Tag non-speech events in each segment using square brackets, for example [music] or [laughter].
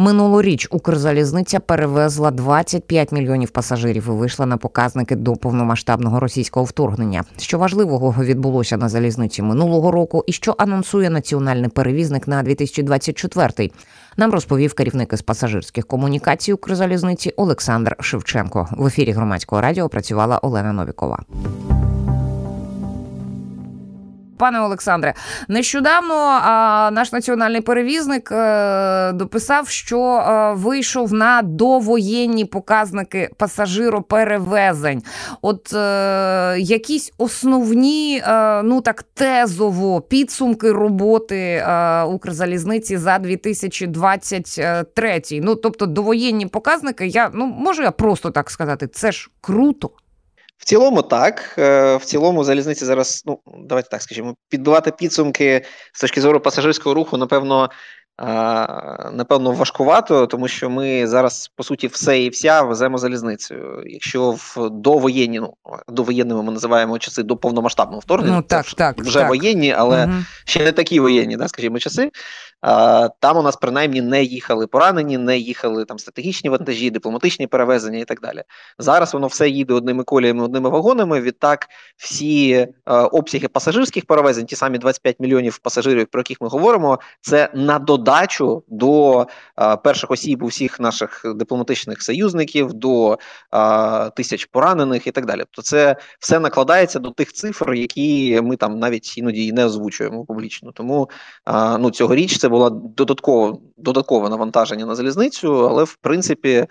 Минулоріч Укрзалізниця перевезла 25 мільйонів пасажирів і вийшла на показники до повномасштабного російського вторгнення. Що важливого відбулося на залізниці минулого року, і що анонсує національний перевізник на 2024 Нам розповів керівник із пасажирських комунікацій Укрзалізниці Олександр Шевченко. В ефірі громадського радіо працювала Олена Новікова. Пане Олександре, нещодавно а, наш національний перевізник а, е, дописав, що а, е, вийшов на довоєнні показники пасажироперевезень. От е, якісь основні, ну так тезово підсумки роботи Укрзалізниці за 2023. Ну тобто довоєнні показники. Я ну можу я просто так сказати, це ж круто. В цілому, так. Е, в цілому, залізниці зараз, ну давайте так скажімо, підбивати підсумки з точки зору пасажирського руху, напевно, напевно, важкувато, тому що ми зараз, по суті, все і вся веземо залізницею. Якщо в довоєнні, ну довоєнними ми називаємо часи до повномасштабного вторгнення, ну, так, так, вже так. воєнні, але угу. ще не такі воєнні, да, скажімо, часи. Там у нас принаймні не їхали поранені, не їхали там стратегічні вантажі, дипломатичні перевезення і так далі. Зараз воно все їде одними коліями, одними вагонами. Відтак, всі обсяги пасажирських перевезень, ті самі 25 мільйонів пасажирів, про яких ми говоримо, це на додачу до перших осіб усіх наших дипломатичних союзників, до тисяч поранених і так далі. Тобто, це все накладається до тих цифр, які ми там навіть іноді не озвучуємо публічно. Тому ну цьогоріч це було додатково додаткове навантаження на залізницю, але в принципі.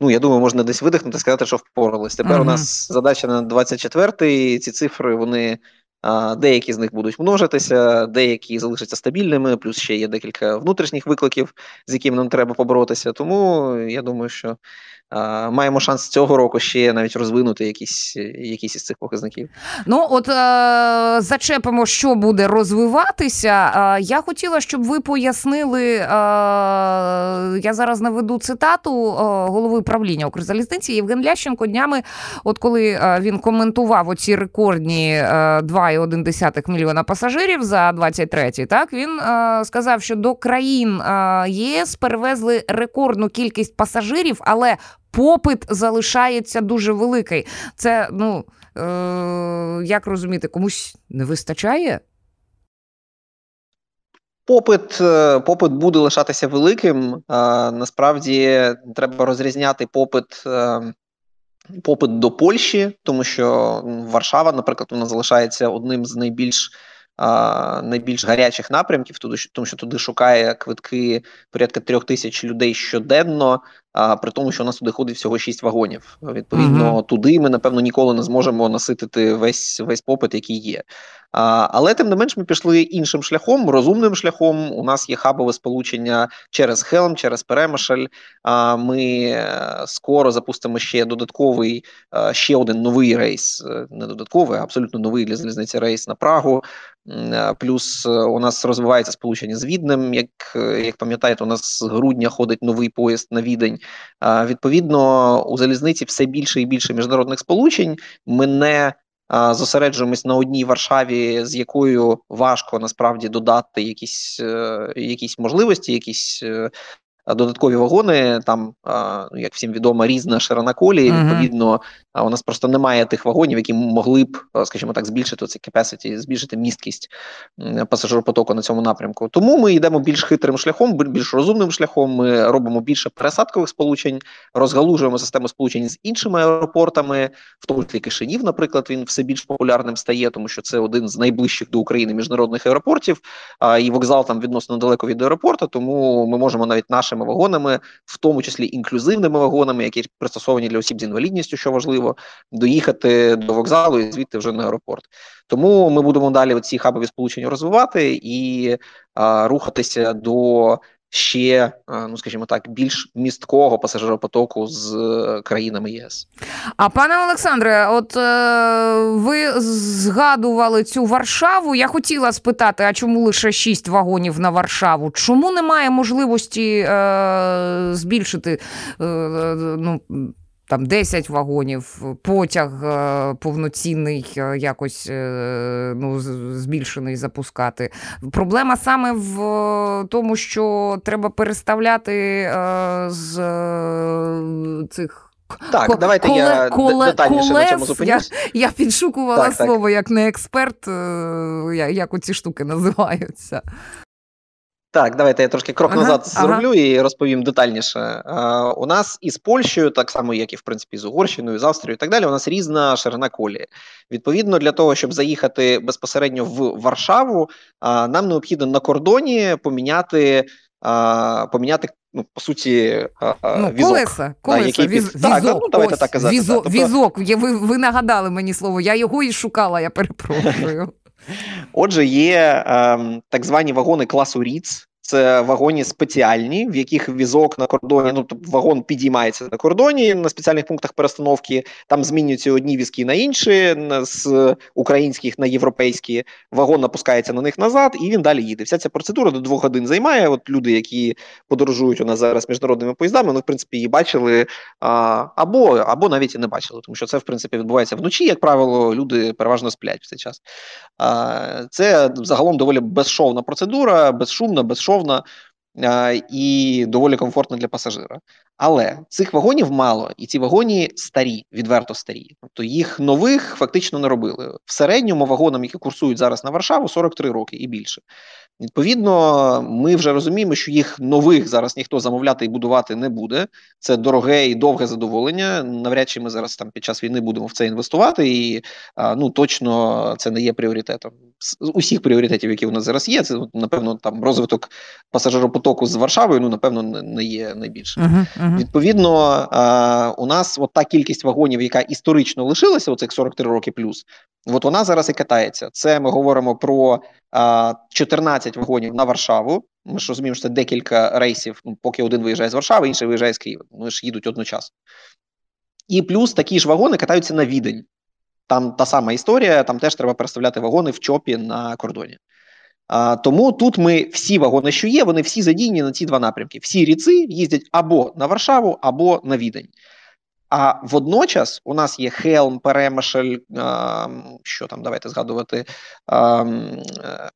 Ну, я думаю, можна десь видихнути сказати, що впорались. Тепер mm-hmm. у нас задача на 24-й. Ці цифри вони деякі з них будуть множитися, деякі залишаться стабільними. Плюс ще є декілька внутрішніх викликів, з якими нам треба поборотися. Тому я думаю, що маємо шанс цього року ще навіть розвинути якісь якісь із цих показників. Ну от е- зачепимо, що буде розвиватися. Е- я хотіла, щоб ви пояснили. Е- я зараз наведу цитату голови правління Укрзалізниці Євген Лященко днями. От коли він коментував оці рекордні 2,1 е, мільйона пасажирів за 23-й, так він е, сказав, що до країн ЄС перевезли рекордну кількість пасажирів, але попит залишається дуже великий. Це, ну е, як розуміти, комусь не вистачає? Попит е, попит буде лишатися великим. Насправді треба розрізняти попит е, попит до Польщі, тому що Варшава, наприклад, вона залишається одним з найбільш а, найбільш гарячих напрямків, тому що туди шукає квитки порядка трьох тисяч людей щоденно а при тому, що у нас туди ходить всього 6 вагонів. Відповідно, uh-huh. туди ми напевно ніколи не зможемо наситити весь весь попит, який є. А, Але тим не менш, ми пішли іншим шляхом, розумним шляхом. У нас є хабове сполучення через Хелм, через Перемишль. А ми е, скоро запустимо ще додатковий е, ще один новий рейс, е, не додатковий, а абсолютно новий для залізниці рейс на Прагу. Плюс у нас розвивається сполучення з Віднем. Як як пам'ятаєте, у нас з грудня ходить новий поїзд на відень. Відповідно, у залізниці все більше і більше міжнародних сполучень. Ми не зосереджуємось на одній Варшаві, з якою важко насправді додати якісь е, якісь можливості, якісь е, додаткові вагони. Там, ну, як всім відомо, різна ширина колії. Uh-huh. Відповідно, у нас просто немає тих вагонів, які могли б, скажімо так, збільшити цей capacity, збільшити місткість пасажиропотоку на цьому напрямку. Тому ми йдемо більш хитрим шляхом, більш розумним шляхом. Ми робимо більше пересадкових сполучень, розгалужуємо систему сполучень з іншими аеропортами, в тому числі Кишинів, наприклад, він все більш популярним стає, тому що це один з найближчих до України міжнародних аеропортів. А і вокзал там відносно далеко від аеропорту, тому ми можемо навіть нашими вагонами, в тому числі інклюзивними вагонами, які пристосовані для осіб з інвалідністю, що важливо доїхати до вокзалу і звідти вже на аеропорт. Тому ми будемо далі ці хабові сполучення розвивати і а, рухатися до ще, ну скажімо так, більш місткого пасажиропотоку з е, країнами ЄС. А пане Олександре, от е, ви згадували цю Варшаву. Я хотіла спитати, а чому лише шість вагонів на Варшаву? Чому немає можливості е, збільшити? Е, ну, там 10 вагонів, потяг е, повноцінний, е, якось ну, збільшений запускати. Проблема саме в тому, що треба переставляти з цих. Так, Ко- давайте коле, я коле, детальніше колес, на цьому зупинюсь. Я, я підшукувала так, слово так. як не експерт, як оці штуки називаються. Так, давайте я трошки крок ага, назад зроблю ага. і розповім детальніше. А, у нас із Польщею, так само, як і в принципі з Угорщиною, з Австрією, і так далі, у нас різна ширина колії. Відповідно, для того, щоб заїхати безпосередньо в Варшаву, а, нам необхідно на кордоні поміняти. А, поміняти, ну, по суті, ну, візок. Колеса, колеса, який віз, під... візок, так, ну, давайте ось, так казати. Візок, тобто... візок. Ви, ви нагадали мені слово, я його і шукала, я перепрошую. [laughs] Отже, є е, так звані вагони класу Ріц. Це вагоні спеціальні, в яких візок на кордоні, ну тобто вагон підіймається на кордоні на спеціальних пунктах перестановки. Там змінюються одні візки на інші, з українських на європейські. Вагон напускається на них назад, і він далі їде. Вся ця процедура до двох годин займає. От люди, які подорожують у нас зараз міжнародними поїздами, вони в принципі її бачили або або навіть і не бачили, тому що це в принципі відбувається вночі. Як правило, люди переважно сплять в цей час. Це загалом доволі безшовна процедура, безшумна, безшовна безкоштовна і доволі комфортна для пасажира. Але цих вагонів мало, і ці вагоні старі, відверто старі. Тобто їх нових фактично не робили. В середньому вагонам, які курсують зараз на Варшаву, 43 роки і більше. Відповідно, ми вже розуміємо, що їх нових зараз ніхто замовляти і будувати не буде. Це дороге і довге задоволення. Навряд чи ми зараз там під час війни будемо в це інвестувати, і ну точно це не є пріоритетом. З усіх пріоритетів, які у нас зараз є, це напевно там розвиток пасажиропотоку з Варшавою. Ну напевно, не є найбільшим. Uh-huh, uh-huh. Відповідно, у нас от та кількість вагонів, яка історично лишилася, оцих 43 роки плюс, от вона зараз і катається. Це ми говоримо про 14 вагонів на Варшаву. Ми ж розуміємо, що це декілька рейсів, ну, поки один виїжджає з Варшави, інший виїжджає з Києва. Вони ж їдуть одночасно. І плюс такі ж вагони катаються на відень. Там та сама історія, там теж треба переставляти вагони в чопі на кордоні. А, Тому тут ми всі вагони, що є, вони всі задіяні на ці два напрямки. Всі ріци їздять або на Варшаву, або на відень. А водночас у нас є Хелм, Перемишль, що там давайте згадувати,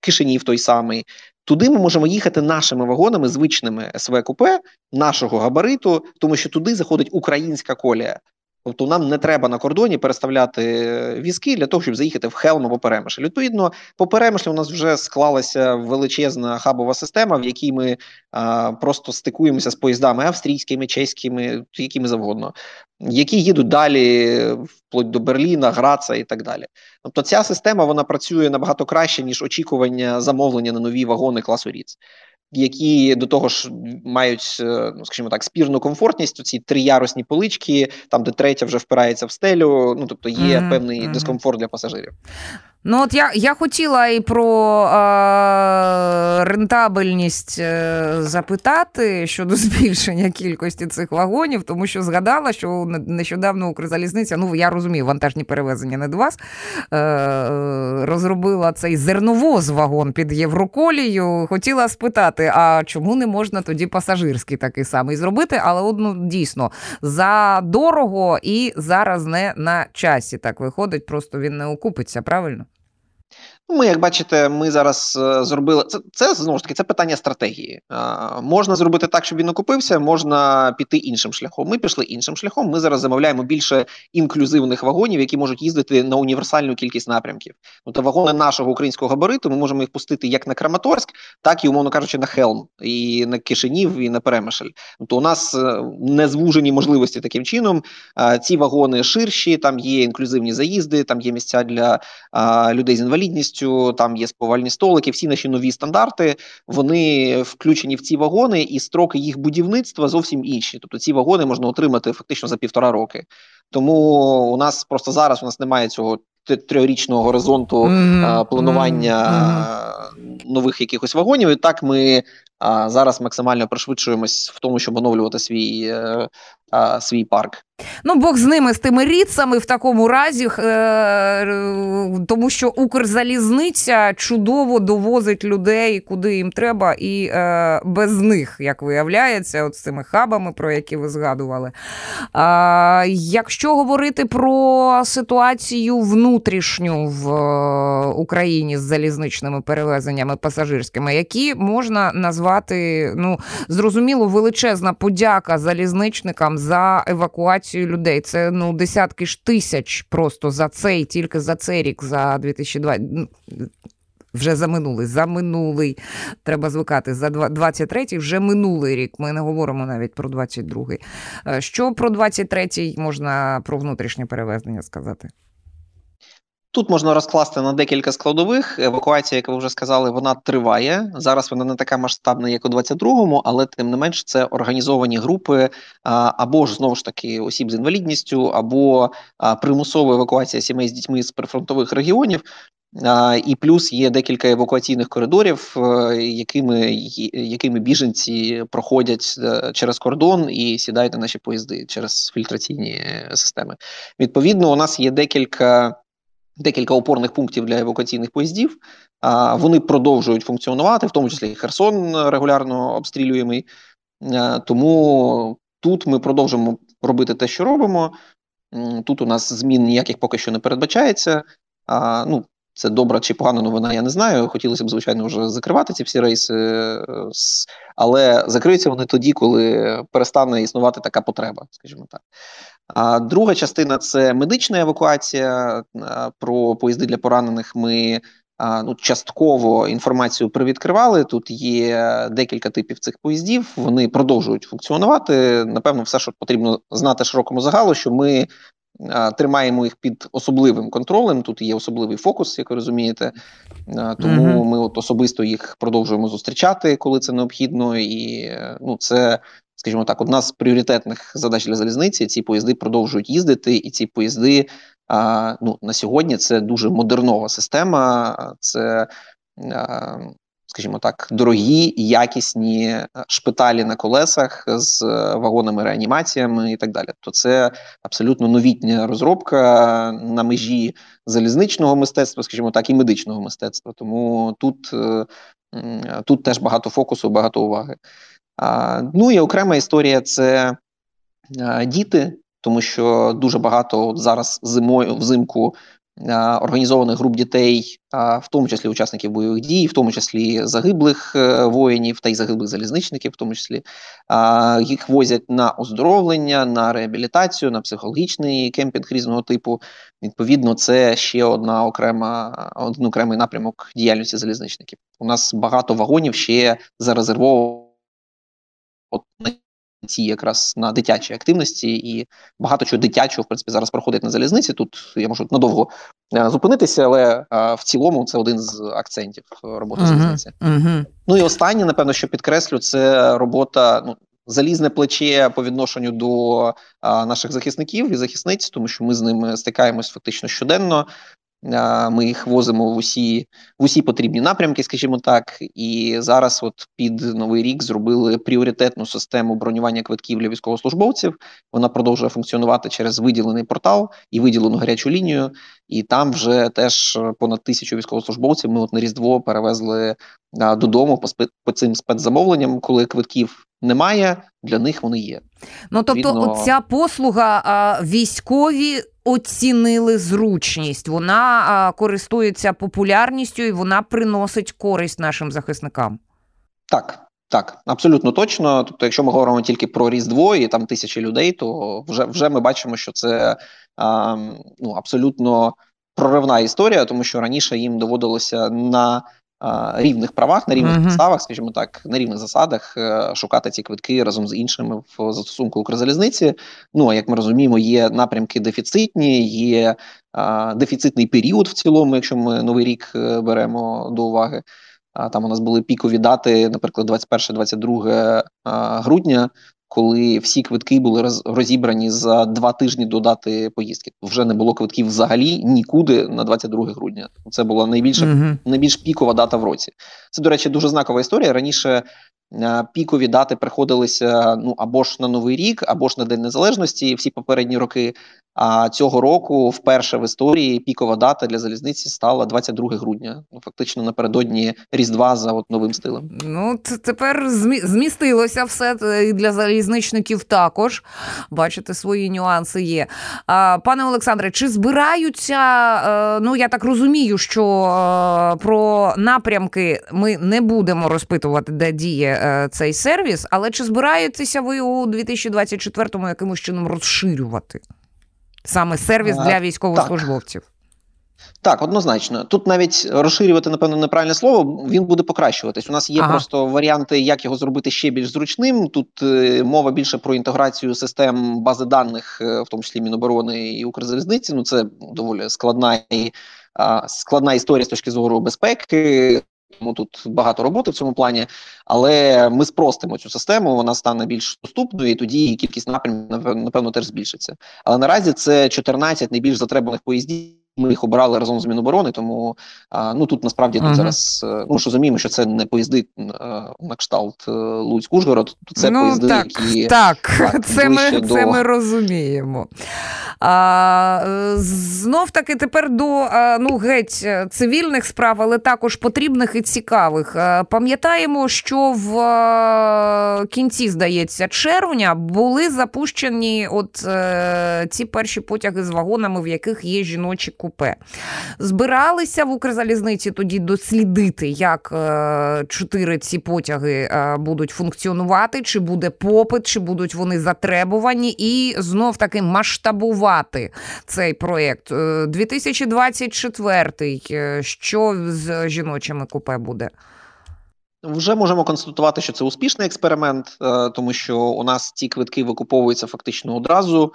Кишинів той самий. Туди ми можемо їхати нашими вагонами, звичними СВ купе нашого габариту, тому що туди заходить українська колія. Тобто нам не треба на кордоні переставляти візки для того, щоб заїхати в Хелм або Перемишль. Відповідно, по Перемишлі у нас вже склалася величезна хабова система, в якій ми а, просто стикуємося з поїздами австрійськими, чеськими, якими завгодно, які їдуть далі вплоть до Берліна, Граца і так далі. Тобто, ця система вона працює набагато краще ніж очікування замовлення на нові вагони класу Ріц які до того ж мають, е, ну скажімо так, спірну комфортність. Ці триярусні полички, там де третя вже впирається в стелю. Ну тобто є mm-hmm. певний mm-hmm. дискомфорт для пасажирів. Ну, от я я хотіла і про е, рентабельність е, запитати щодо [laughs] збільшення кількості цих вагонів, тому що згадала, що нещодавно Укрзалізниця, ну я розумію, вантажні перевезення не до вас, е, розробила цей зерновоз вагон під Євроколію. Хотіла спитати, а чому не можна тоді пасажирський такий самий зробити? Але одну дійсно за дорого і зараз не на часі. Так виходить, просто він не окупиться, правильно? Ми, як бачите, ми зараз е, зробили це. Це знову ж таки це питання стратегії. Е, можна зробити так, щоб він окупився, можна піти іншим шляхом. Ми пішли іншим шляхом. Ми зараз замовляємо більше інклюзивних вагонів, які можуть їздити на універсальну кількість напрямків. Тобто вагони нашого українського габариту ми можемо їх пустити як на Краматорськ, так і умовно кажучи, на Хелм, і на Кишинів, і на Перемишль. Тобто у нас е, не звужені можливості таким чином. Е, ці вагони ширші, там є інклюзивні заїзди, там є місця для людей з інвалідністю повністю. Там є сповальні столики, всі наші нові стандарти вони включені в ці вагони, і строки їх будівництва зовсім інші. Тобто ці вагони можна отримати фактично за півтора роки. Тому у нас просто зараз у нас немає цього трьохрічного горизонту mm-hmm. планування mm-hmm. нових якихось вагонів. І так ми а зараз максимально пришвидшуємось в тому, щоб оновлювати свій е, а, свій парк. Ну, Бог з ними з тими рідцями в такому разі, е, тому що Укрзалізниця чудово довозить людей, куди їм треба, і е, без них, як виявляється, от з цими хабами, про які ви згадували. Якщо говорити про ситуацію внутрішню в е, Україні з залізничними перевезеннями пасажирськими, які можна назвати, ну, зрозуміло, величезна подяка залізничникам за евакуацію людей. Це ну десятки ж тисяч просто за цей, тільки за цей рік, за 2020. Ну, вже за минулий, за минулий. Треба звикати. За 23-й вже минулий рік. Ми не говоримо навіть про 22-й. Е, що про 23-й можна про внутрішнє перевезення сказати? Тут можна розкласти на декілька складових. Евакуація, як ви вже сказали, вона триває. Зараз вона не така масштабна, як у 22-му, але тим не менш це організовані групи або ж знову ж таки осіб з інвалідністю, або примусова евакуація сімей з дітьми з прифронтових регіонів. І плюс є декілька евакуаційних коридорів, е, якими якими біженці проходять е, через кордон і сідають на наші поїзди через фільтраційні е, системи. Відповідно, у нас є декілька декілька опорних пунктів для евакуаційних поїздів. А вони продовжують функціонувати, в тому числі і Херсон регулярно обстрілюємий. Тому тут ми продовжимо робити те, що робимо. Тут у нас змін ніяких поки що не передбачається. А, ну, Це добра чи погана новина, я не знаю. Хотілося б, звичайно, вже закривати ці всі рейси, е, але закриються вони тоді, коли перестане існувати така потреба, скажімо так. А друга частина це медична евакуація. Про поїзди для поранених ми ну, частково інформацію привідкривали. Тут є декілька типів цих поїздів. Вони продовжують функціонувати. Напевно, все, що потрібно знати широкому загалу, що ми. Тримаємо їх під особливим контролем. Тут є особливий фокус, як ви розумієте. Тому mm-hmm. ми от особисто їх продовжуємо зустрічати, коли це необхідно, і ну це скажімо так, одна з пріоритетних задач для залізниці. Ці поїзди продовжують їздити, і ці поїзди а, ну, на сьогодні це дуже модернова система. Це, а, скажімо так, дорогі, якісні шпиталі на колесах з вагонами реанімаціями і так далі. То це абсолютно новітня розробка на межі залізничного мистецтва, скажімо так, і медичного мистецтва. Тому тут. Е, тут теж багато фокусу, багато уваги. Ну і окрема історія це діти, тому що дуже багато зараз зимою взимку організованих груп дітей, в тому числі учасників бойових дій, в тому числі загиблих е, воїнів та й загиблих залізничників, в тому числі їх возять на оздоровлення, на реабілітацію, на психологічний кемпінг різного типу. Відповідно, це ще одна окрема один окремий напрямок діяльності залізничників. У нас багато вагонів ще зарезервовано от на ці якраз на дитячі активності, і багато чого дитячого в принципі зараз проходить на залізниці. Тут я можу надовго е, зупинитися, але а, в цілому це один з акцентів роботи uh-huh, залізниці. Uh-huh. Ну і останнє, напевно, що підкреслю, це робота. ну, Залізне плече по відношенню до а, наших захисників і захисниць, тому що ми з ними стикаємось фактично щоденно. Ми їх возимо в усі в усі потрібні напрямки, скажімо так. І зараз, от під новий рік, зробили пріоритетну систему бронювання квитків для військовослужбовців. Вона продовжує функціонувати через виділений портал і виділену гарячу лінію. І там вже теж понад тисячу військовослужбовців. Ми от на різдво перевезли додому по спе по цим спецзамовленням, коли квитків немає. Для них вони є. Ну тобто, Відно... ця послуга а, військові оцінили зручність. Вона а, користується популярністю і вона приносить користь нашим захисникам. Так. Так, абсолютно точно. Тобто, якщо ми говоримо тільки про Різдво і там тисячі людей, то вже вже ми бачимо, що це а, ну абсолютно проривна історія, тому що раніше їм доводилося на рівних правах, на рівних uh-huh. підставах, скажімо так, на рівних засадах е, шукати ці квитки разом з іншими в застосунку Укрзалізниці. Ну а як ми розуміємо, є напрямки дефіцитні, є а, дефіцитний період в цілому, якщо ми новий рік е, беремо до уваги. А там у нас були пікові дати, наприклад, 21-22 грудня коли всі квитки були розібрані за два тижні до дати поїздки. Вже не було квитків взагалі нікуди на 22 грудня. Це була найбільша mm-hmm. найбільш пікова дата в році. Це, до речі, дуже знакова історія. Раніше пікові дати приходилися ну або ж на новий рік, або ж на День Незалежності всі попередні роки. А цього року вперше в історії пікова дата для залізниці стала 22 грудня. Ну фактично напередодні Різдва за от новим стилем. Ну тепер змістилося все і для залізничників також. Бачите, свої нюанси є. А, Пане Олександре, чи збираються? Е, ну я так розумію, що е, про напрямки ми не будемо розпитувати, де діє е, цей сервіс, але чи збираєтеся ви у 2024-му якимось чином розширювати? Саме сервіс для військовослужбовців. Так, однозначно. Тут навіть розширювати, напевно, неправильне слово, він буде покращуватись. У нас є ага. просто варіанти, як його зробити ще більш зручним. Тут е, мова більше про інтеграцію систем бази даних, е, в тому числі Міноборони і Укрзалізниці. Ну це доволі складна і а, складна історія з точки зору безпеки. Тому тут багато роботи в цьому плані, але ми спростимо цю систему, вона стане більш доступною, і тоді кількість напрямів напевно теж збільшиться. Але наразі це 14 найбільш затребуваних поїздів. Ми їх обирали разом з Міноборони, тому а, ну тут насправді uh-huh. зараз е, ну що розуміємо, що це не поїзди а, е, на кшталт е, Луцьк Ужгород, це ну, поїзди, так, які так, так [laughs] це ми до... це ми розуміємо. А, Знов таки тепер до ну геть цивільних справ, але також потрібних і цікавих. Пам'ятаємо, що в кінці, здається, червня були запущені от ці перші потяги з вагонами, в яких є жіночі купе. Збиралися в Укрзалізниці тоді дослідити, як е, чотири ці потяги е, будуть функціонувати, чи буде попит, чи будуть вони затребувані, і знов таки масштабувати цей проєкт. 2024 е, що з жіночими купе буде? Вже можемо констатувати, що це успішний експеримент, е, тому що у нас ці квитки викуповуються фактично одразу.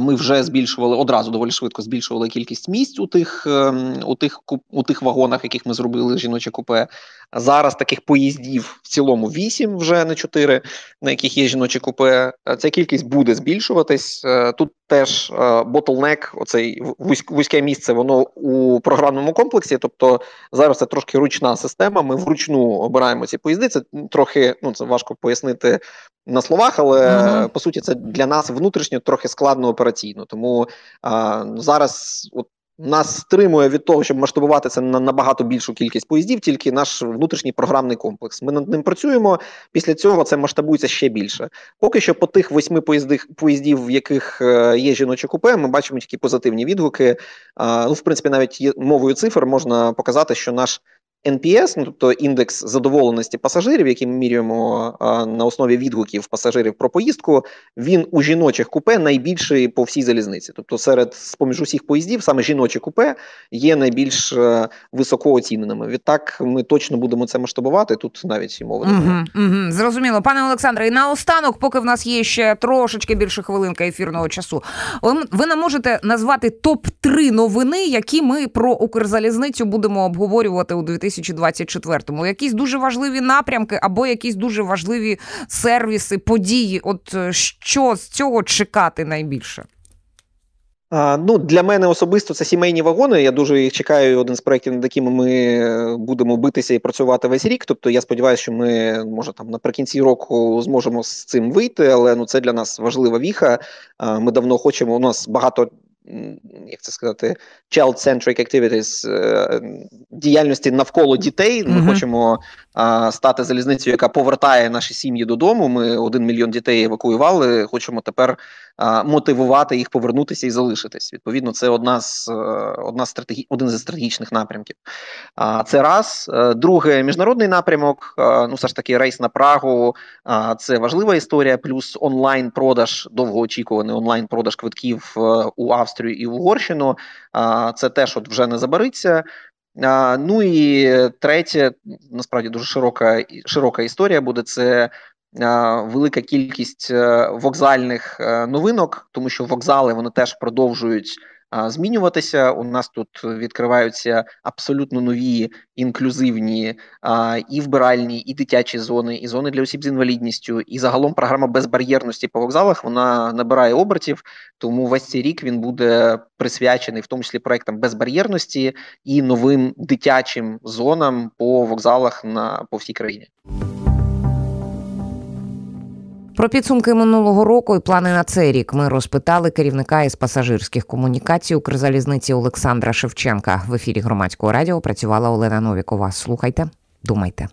Ми вже збільшували одразу доволі швидко збільшували кількість місць у тих ем, у тих у тих вагонах, яких ми зробили жіноче купе. Зараз таких поїздів в цілому 8, вже не 4, на яких є жіночі купе. Е, ця кількість буде збільшуватись. Е, тут теж ботлнек, оцей вузьке місце, воно у програмному комплексі. Тобто зараз це трошки ручна система. Ми вручну обираємо ці поїзди. Це трохи ну це важко пояснити на словах, але uh-huh. по суті це для нас внутрішньо трохи складно операційно. Тому а, зараз от нас стримує від того, щоб масштабувати це на набагато більшу кількість поїздів, тільки наш внутрішній програмний комплекс. Ми над ним працюємо. Після цього це масштабується ще більше. Поки що, по тих восьми поїздів, поїздів, в яких е, є жіночі купе, ми бачимо тільки позитивні відгуки. Ну, в принципі, навіть є мовою цифр можна показати, що наш NPS, ну тобто індекс задоволеності пасажирів, який ми міряємо а, на основі відгуків пасажирів про поїздку, він у жіночих купе найбільший по всій залізниці. Тобто, серед з поміж усіх поїздів саме жіночі купе є найбільш а, е, високо оціненими. Відтак ми точно будемо це масштабувати. Тут навіть і мови. Угу, угу. Зрозуміло, пане Олександре. І наостанок, поки в нас є ще трошечки більше хвилинка ефірного часу, ви нам можете назвати топ 3 новини, які ми про Укрзалізницю будемо обговорювати у 2000 2024-му? Якісь дуже важливі напрямки або якісь дуже важливі сервіси, події. От е, що з цього чекати найбільше? А, Ну, Для мене особисто це сімейні вагони. Я дуже їх чекаю. Один з проєктів, над якими ми е, будемо битися і працювати весь рік. Тобто я сподіваюся, що ми може там наприкінці року зможемо з цим вийти, але ну це для нас важлива віха. А, Ми давно хочемо. У нас багато як це сказати, child-centric activities, е, діяльності навколо дітей. Ми uh-huh. хочемо а, стати залізницею, яка повертає наші сім'ї додому. Ми один мільйон дітей евакуювали. Хочемо тепер а, мотивувати їх повернутися і залишитись. Відповідно, це одна з е, одна стратегі... один зі стратегічних напрямків. А це раз. Е, друге, міжнародний напрямок. Ну, все ж таки, рейс на Прагу. А, Це важлива історія. Плюс онлайн-продаж, довгоочікуваний онлайн-продаж квитків у Австрії. Австрію і Угорщину. Це теж от вже не забариться. Ну і третє, насправді дуже широка широка історія буде це. Велика кількість е, вокзальних е, новинок, тому що вокзали вони теж продовжують змінюватися. У нас тут відкриваються абсолютно нові інклюзивні і вбиральні, і дитячі зони, і зони для осіб з інвалідністю. І загалом програма безбар'єрності по вокзалах вона набирає обертів. Тому весь цей рік він буде присвячений, в тому числі проектам безбар'єрності і новим дитячим зонам по вокзалах на по всій країні. Про підсумки минулого року і плани на цей рік ми розпитали керівника із пасажирських комунікацій Укрзалізниці Олександра Шевченка. В ефірі громадського радіо працювала Олена Новікова. Слухайте, думайте.